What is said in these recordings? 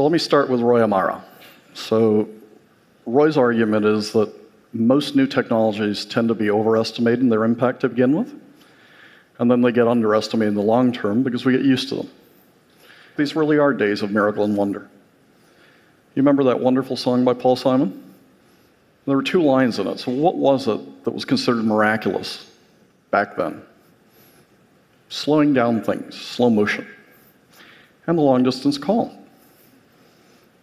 So let me start with Roy Amara. So Roy's argument is that most new technologies tend to be overestimated in their impact to begin with, and then they get underestimated in the long term because we get used to them. These really are days of miracle and wonder. You remember that wonderful song by Paul Simon? There were two lines in it. So, what was it that was considered miraculous back then? Slowing down things, slow motion, and the long distance call.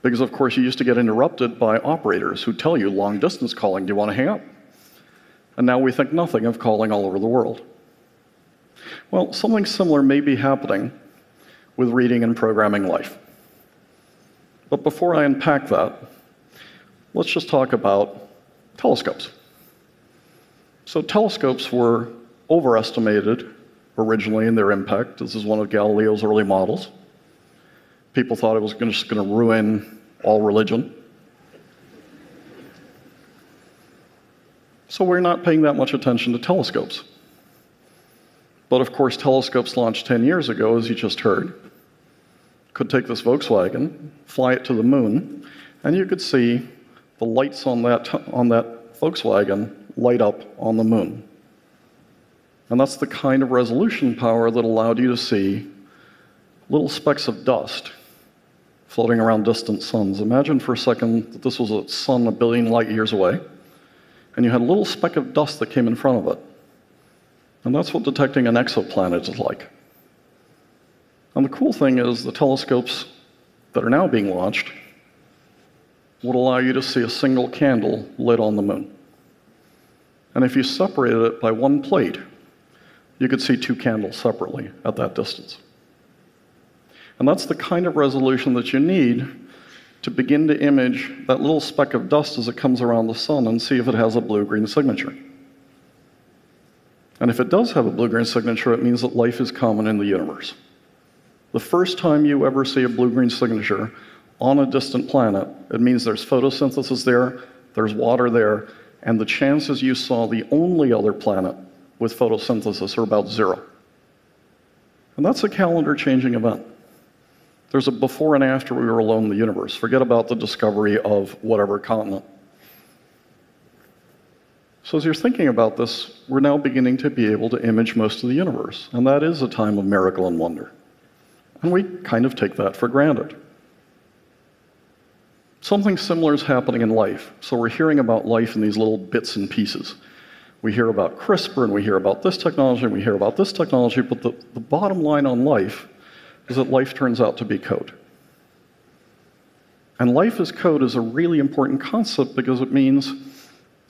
Because, of course, you used to get interrupted by operators who tell you long distance calling, do you want to hang up? And now we think nothing of calling all over the world. Well, something similar may be happening with reading and programming life. But before I unpack that, let's just talk about telescopes. So, telescopes were overestimated originally in their impact. This is one of Galileo's early models. People thought it was just going to ruin all religion. So we're not paying that much attention to telescopes. But of course, telescopes launched 10 years ago, as you just heard, could take this Volkswagen, fly it to the moon, and you could see the lights on that, on that Volkswagen light up on the moon. And that's the kind of resolution power that allowed you to see little specks of dust floating around distant suns. Imagine for a second that this was a sun a billion light years away, and you had a little speck of dust that came in front of it. And that's what detecting an exoplanet is like. And the cool thing is, the telescopes that are now being launched would allow you to see a single candle lit on the moon. And if you separated it by one plate, you could see two candles separately at that distance. And that's the kind of resolution that you need to begin to image that little speck of dust as it comes around the sun and see if it has a blue green signature. And if it does have a blue green signature, it means that life is common in the universe. The first time you ever see a blue green signature on a distant planet, it means there's photosynthesis there, there's water there, and the chances you saw the only other planet with photosynthesis are about zero. And that's a calendar changing event. There's a before and after we were alone in the universe. Forget about the discovery of whatever continent. So, as you're thinking about this, we're now beginning to be able to image most of the universe. And that is a time of miracle and wonder. And we kind of take that for granted. Something similar is happening in life. So, we're hearing about life in these little bits and pieces. We hear about CRISPR and we hear about this technology and we hear about this technology, but the, the bottom line on life is that life turns out to be code. And life as code is a really important concept because it means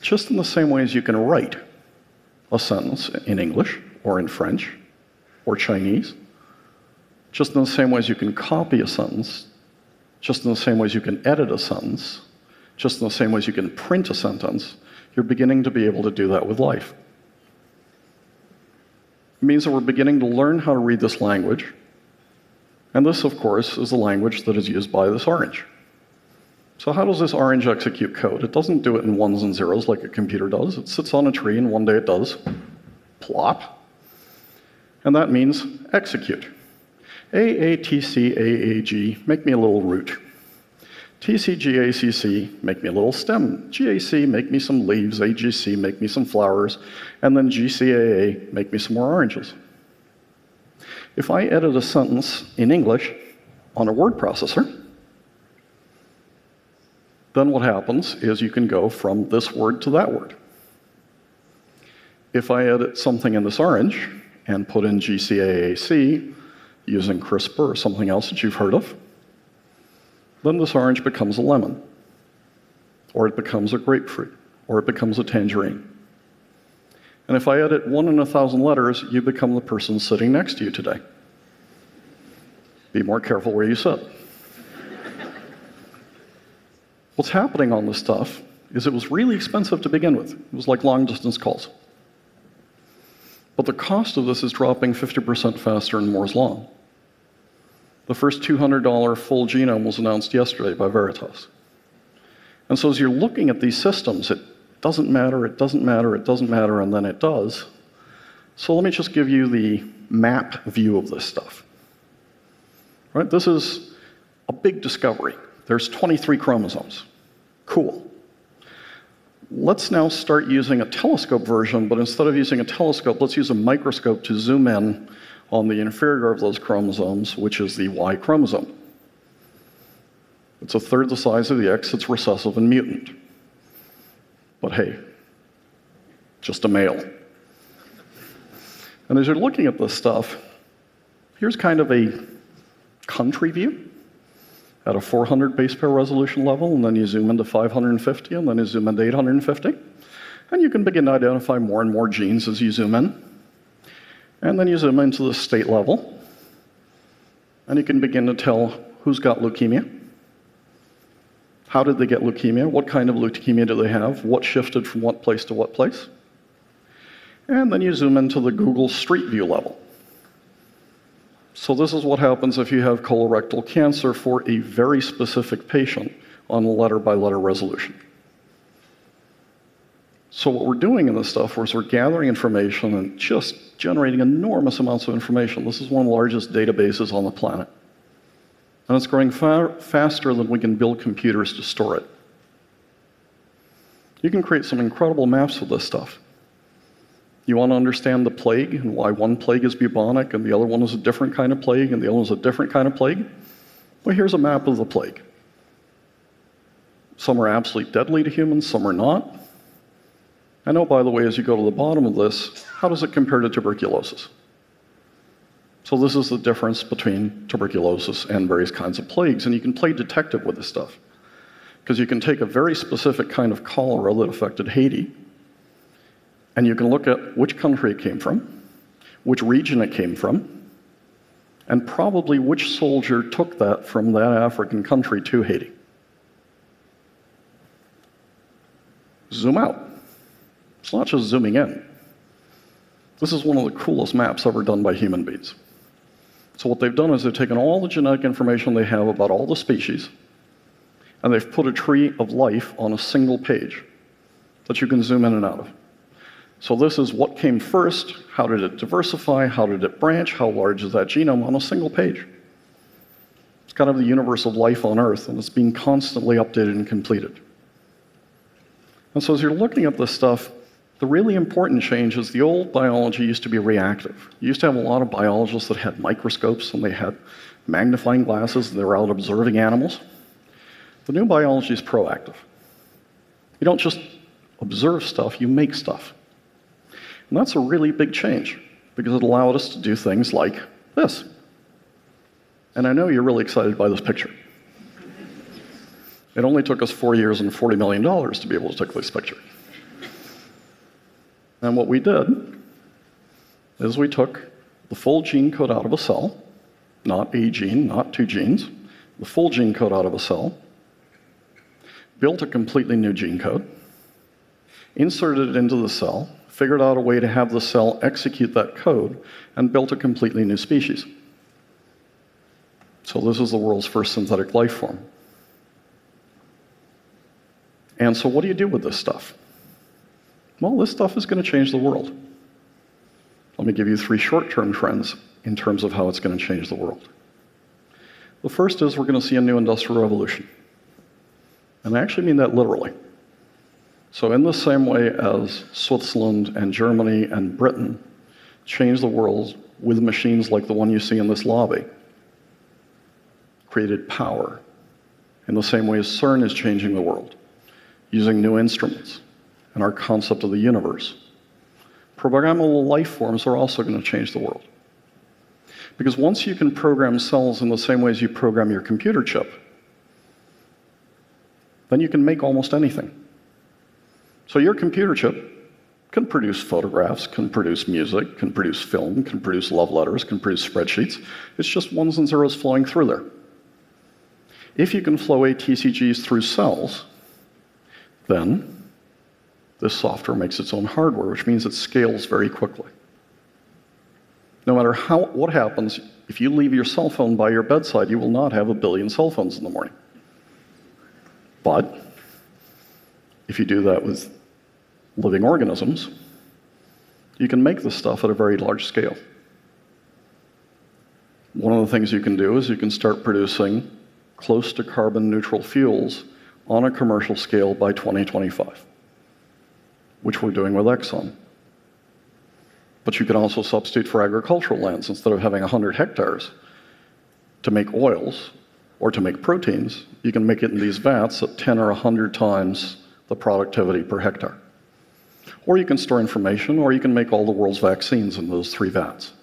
just in the same way as you can write a sentence in English or in French or Chinese, just in the same way as you can copy a sentence, just in the same way as you can edit a sentence, just in the same way as you can print a sentence, you're beginning to be able to do that with life. It means that we're beginning to learn how to read this language and this, of course, is the language that is used by this orange. So how does this orange execute code? It doesn't do it in ones and zeros like a computer does. It sits on a tree, and one day it does plop. And that means execute. AATCAAG, make me a little root. TCGACC, make me a little stem. GAC, make me some leaves. AGC, make me some flowers. And then GCAA, make me some more oranges. If I edit a sentence in English on a word processor, then what happens is you can go from this word to that word. If I edit something in this orange and put in GCAAC using CRISPR or something else that you've heard of, then this orange becomes a lemon, or it becomes a grapefruit, or it becomes a tangerine. And if I edit one in a thousand letters, you become the person sitting next to you today. Be more careful where you sit. What's happening on this stuff is it was really expensive to begin with. It was like long distance calls. But the cost of this is dropping 50% faster in Moore's Law. The first $200 full genome was announced yesterday by Veritas. And so as you're looking at these systems, it doesn't matter, it doesn't matter, it doesn't matter, and then it does. So let me just give you the map view of this stuff. Right? This is a big discovery. There's 23 chromosomes. Cool. Let's now start using a telescope version, but instead of using a telescope, let's use a microscope to zoom in on the inferior of those chromosomes, which is the Y chromosome. It's a third the size of the X, it's recessive and mutant. But hey, just a male. And as you're looking at this stuff, here's kind of a country view at a 400 base pair resolution level, and then you zoom into 550, and then you zoom into 850. And you can begin to identify more and more genes as you zoom in. And then you zoom into the state level, and you can begin to tell who's got leukemia, how did they get leukemia, what kind of leukemia do they have, what shifted from what place to what place. And then you zoom into the Google Street View level. So this is what happens if you have colorectal cancer for a very specific patient on a letter by letter resolution. So what we're doing in this stuff is we're gathering information and just generating enormous amounts of information. This is one of the largest databases on the planet. And it's growing far faster than we can build computers to store it. You can create some incredible maps with this stuff. You want to understand the plague and why one plague is bubonic and the other one is a different kind of plague and the other one is a different kind of plague? Well, here's a map of the plague. Some are absolutely deadly to humans, some are not. I know, by the way, as you go to the bottom of this, how does it compare to tuberculosis? So, this is the difference between tuberculosis and various kinds of plagues, and you can play detective with this stuff. Because you can take a very specific kind of cholera that affected Haiti, and you can look at which country it came from, which region it came from, and probably which soldier took that from that African country to Haiti. Zoom out. It's not just zooming in. This is one of the coolest maps ever done by human beings. So, what they've done is they've taken all the genetic information they have about all the species, and they've put a tree of life on a single page that you can zoom in and out of. So this is what came first, how did it diversify, how did it branch, how large is that genome on a single page. It's kind of the universe of life on Earth, and it's being constantly updated and completed. And so as you're looking at this stuff, the really important change is the old biology used to be reactive. You used to have a lot of biologists that had microscopes and they had magnifying glasses and they were out observing animals. The new biology is proactive. You don't just observe stuff, you make stuff. And that's a really big change because it allowed us to do things like this. And I know you're really excited by this picture. It only took us four years and $40 million to be able to take this picture. And what we did is we took the full gene code out of a cell, not a gene, not two genes, the full gene code out of a cell, built a completely new gene code, inserted it into the cell, figured out a way to have the cell execute that code, and built a completely new species. So, this is the world's first synthetic life form. And so, what do you do with this stuff? Well, this stuff is going to change the world. Let me give you three short term trends in terms of how it's going to change the world. The first is we're going to see a new industrial revolution. And I actually mean that literally. So, in the same way as Switzerland and Germany and Britain changed the world with machines like the one you see in this lobby, created power, in the same way as CERN is changing the world, using new instruments and our concept of the universe. Programmable life forms are also going to change the world. Because once you can program cells in the same way as you program your computer chip, then you can make almost anything. So your computer chip can produce photographs, can produce music, can produce film, can produce love letters, can produce spreadsheets. It's just ones and zeros flowing through there. If you can flow ATCGs through cells, then this software makes its own hardware, which means it scales very quickly. No matter how, what happens, if you leave your cell phone by your bedside, you will not have a billion cell phones in the morning. But if you do that with living organisms, you can make this stuff at a very large scale. One of the things you can do is you can start producing close to carbon neutral fuels on a commercial scale by 2025, which we're doing with Exxon. But you can also substitute for agricultural lands instead of having 100 hectares to make oils or to make proteins, you can make it in these vats at 10 or 100 times the productivity per hectare. Or you can store information, or you can make all the world's vaccines in those three vats.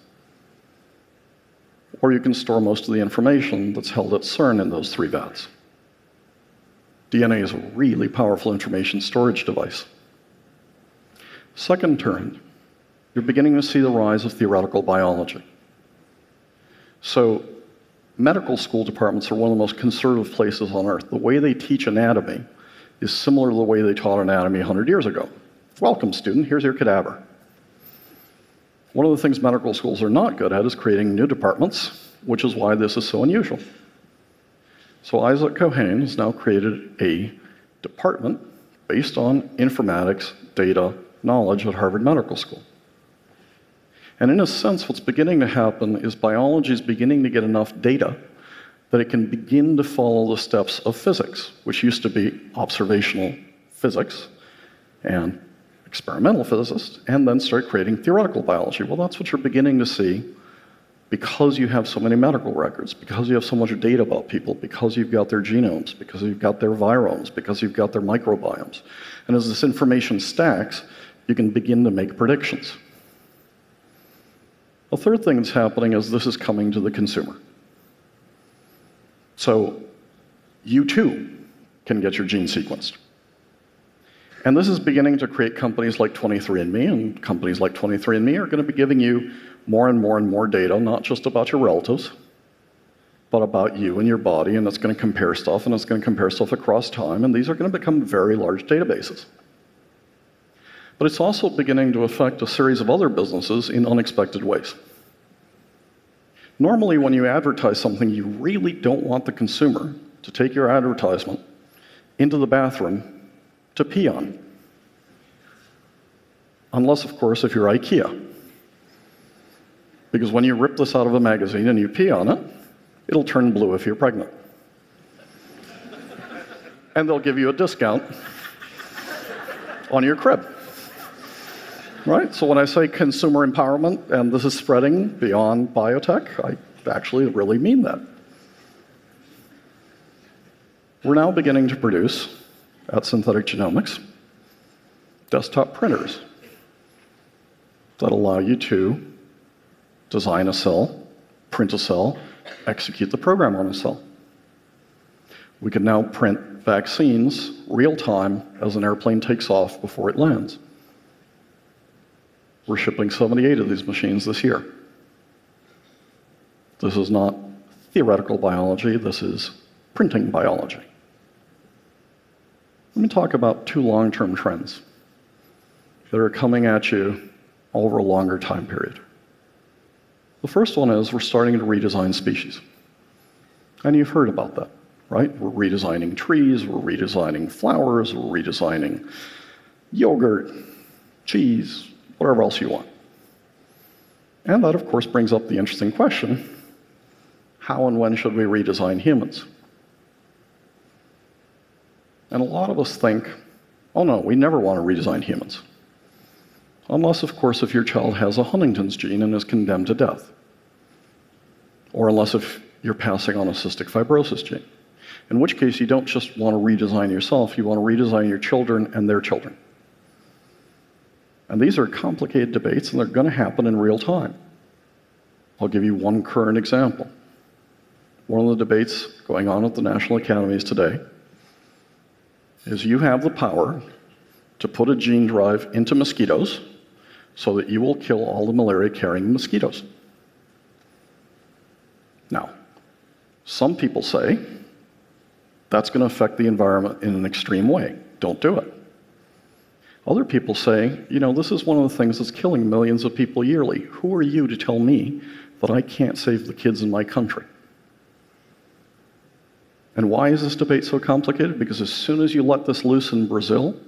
Or you can store most of the information that's held at CERN in those three vats. DNA is a really powerful information storage device. Second turn, you're beginning to see the rise of theoretical biology. So, medical school departments are one of the most conservative places on earth. The way they teach anatomy is similar to the way they taught anatomy 100 years ago. Welcome, student, here's your cadaver. One of the things medical schools are not good at is creating new departments, which is why this is so unusual. So Isaac Kohane has now created a department based on informatics, data, knowledge at Harvard Medical School. And in a sense, what's beginning to happen is biology is beginning to get enough data that it can begin to follow the steps of physics, which used to be observational physics and experimental physicists, and then start creating theoretical biology. Well, that's what you're beginning to see because you have so many medical records, because you have so much data about people, because you've got their genomes, because you've got their viromes, because you've got their microbiomes. And as this information stacks, you can begin to make predictions. The third thing that's happening is this is coming to the consumer. So you too can get your gene sequenced. And this is beginning to create companies like 23andMe, and companies like 23andMe are going to be giving you more and more and more data, not just about your relatives, but about you and your body, and it's going to compare stuff, and it's going to compare stuff across time, and these are going to become very large databases. But it's also beginning to affect a series of other businesses in unexpected ways. Normally, when you advertise something, you really don't want the consumer to take your advertisement into the bathroom to pee on. Unless, of course, if you're IKEA. Because when you rip this out of a magazine and you pee on it, it'll turn blue if you're pregnant. and they'll give you a discount on your crib. Right? So when I say consumer empowerment and this is spreading beyond biotech, I actually really mean that. We're now beginning to produce, at Synthetic Genomics, desktop printers that allow you to design a cell, print a cell, execute the program on a cell. We can now print vaccines real time as an airplane takes off before it lands. We're shipping 78 of these machines this year. This is not theoretical biology, this is printing biology. Let me talk about two long term trends that are coming at you over a longer time period. The first one is we're starting to redesign species. And you've heard about that, right? We're redesigning trees, we're redesigning flowers, we're redesigning yogurt, cheese, whatever else you want. And that, of course, brings up the interesting question how and when should we redesign humans? And a lot of us think, oh no, we never want to redesign humans. Unless, of course, if your child has a Huntington's gene and is condemned to death or unless if you're passing on a cystic fibrosis gene. In which case, you don't just want to redesign yourself, you want to redesign your children and their children. And these are complicated debates, and they're going to happen in real time. I'll give you one current example. One of the debates going on at the National Academies today is you have the power to put a gene drive into mosquitoes so that you will kill all the malaria carrying mosquitoes. Now, some people say that's going to affect the environment in an extreme way. Don't do it. Other people say, you know, this is one of the things that's killing millions of people yearly. Who are you to tell me that I can't save the kids in my country? And why is this debate so complicated? Because as soon as you let this loose in Brazil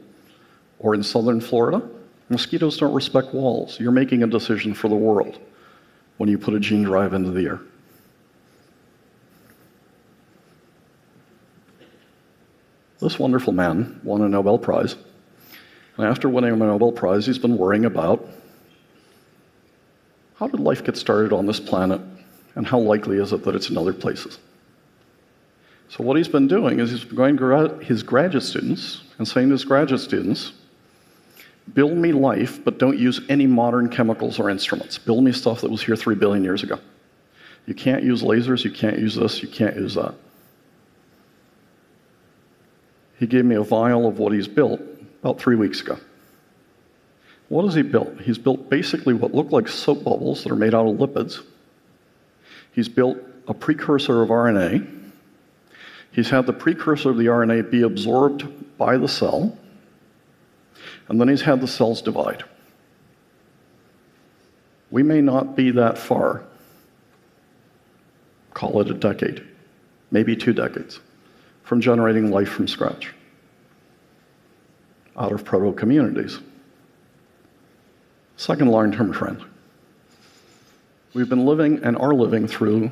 or in southern Florida, mosquitoes don't respect walls. You're making a decision for the world when you put a gene drive into the air. This wonderful man won a Nobel Prize. After winning a Nobel Prize, he's been worrying about how did life get started on this planet and how likely is it that it's in other places? So, what he's been doing is he's been going to his graduate students and saying to his graduate students, build me life, but don't use any modern chemicals or instruments. Build me stuff that was here three billion years ago. You can't use lasers, you can't use this, you can't use that. He gave me a vial of what he's built about three weeks ago. What has he built? He's built basically what look like soap bubbles that are made out of lipids. He's built a precursor of RNA. He's had the precursor of the RNA be absorbed by the cell, and then he's had the cells divide. We may not be that far, call it a decade, maybe two decades, from generating life from scratch out of proto communities. Second long term trend. We've been living and are living through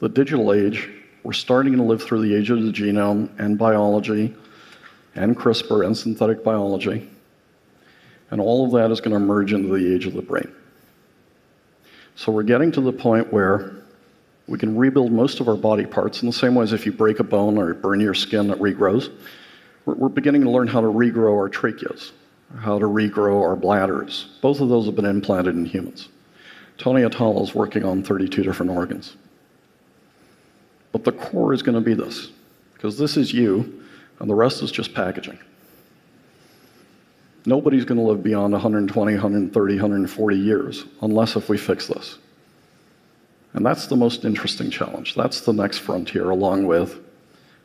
the digital age. We're starting to live through the age of the genome and biology and CRISPR and synthetic biology. And all of that is going to merge into the age of the brain. So we're getting to the point where we can rebuild most of our body parts in the same way as if you break a bone or burn your skin, it regrows. We're beginning to learn how to regrow our tracheas, how to regrow our bladders. Both of those have been implanted in humans. Tony Atala is working on 32 different organs. But the core is going to be this, because this is you, and the rest is just packaging. Nobody's going to live beyond 120, 130, 140 years unless if we fix this. And that's the most interesting challenge. That's the next frontier, along with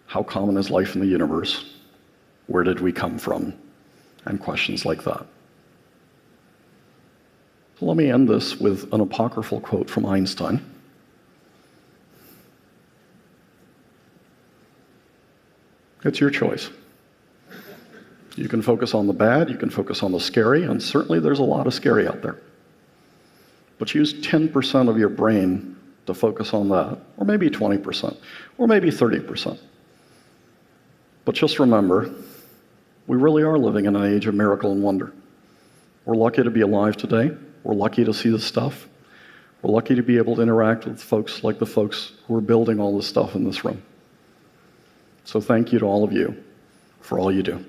how common is life in the universe? Where did we come from? And questions like that. So let me end this with an apocryphal quote from Einstein. It's your choice. You can focus on the bad, you can focus on the scary, and certainly there's a lot of scary out there. But use 10% of your brain to focus on that, or maybe 20%, or maybe 30%. But just remember, we really are living in an age of miracle and wonder. We're lucky to be alive today. We're lucky to see this stuff. We're lucky to be able to interact with folks like the folks who are building all this stuff in this room. So thank you to all of you for all you do.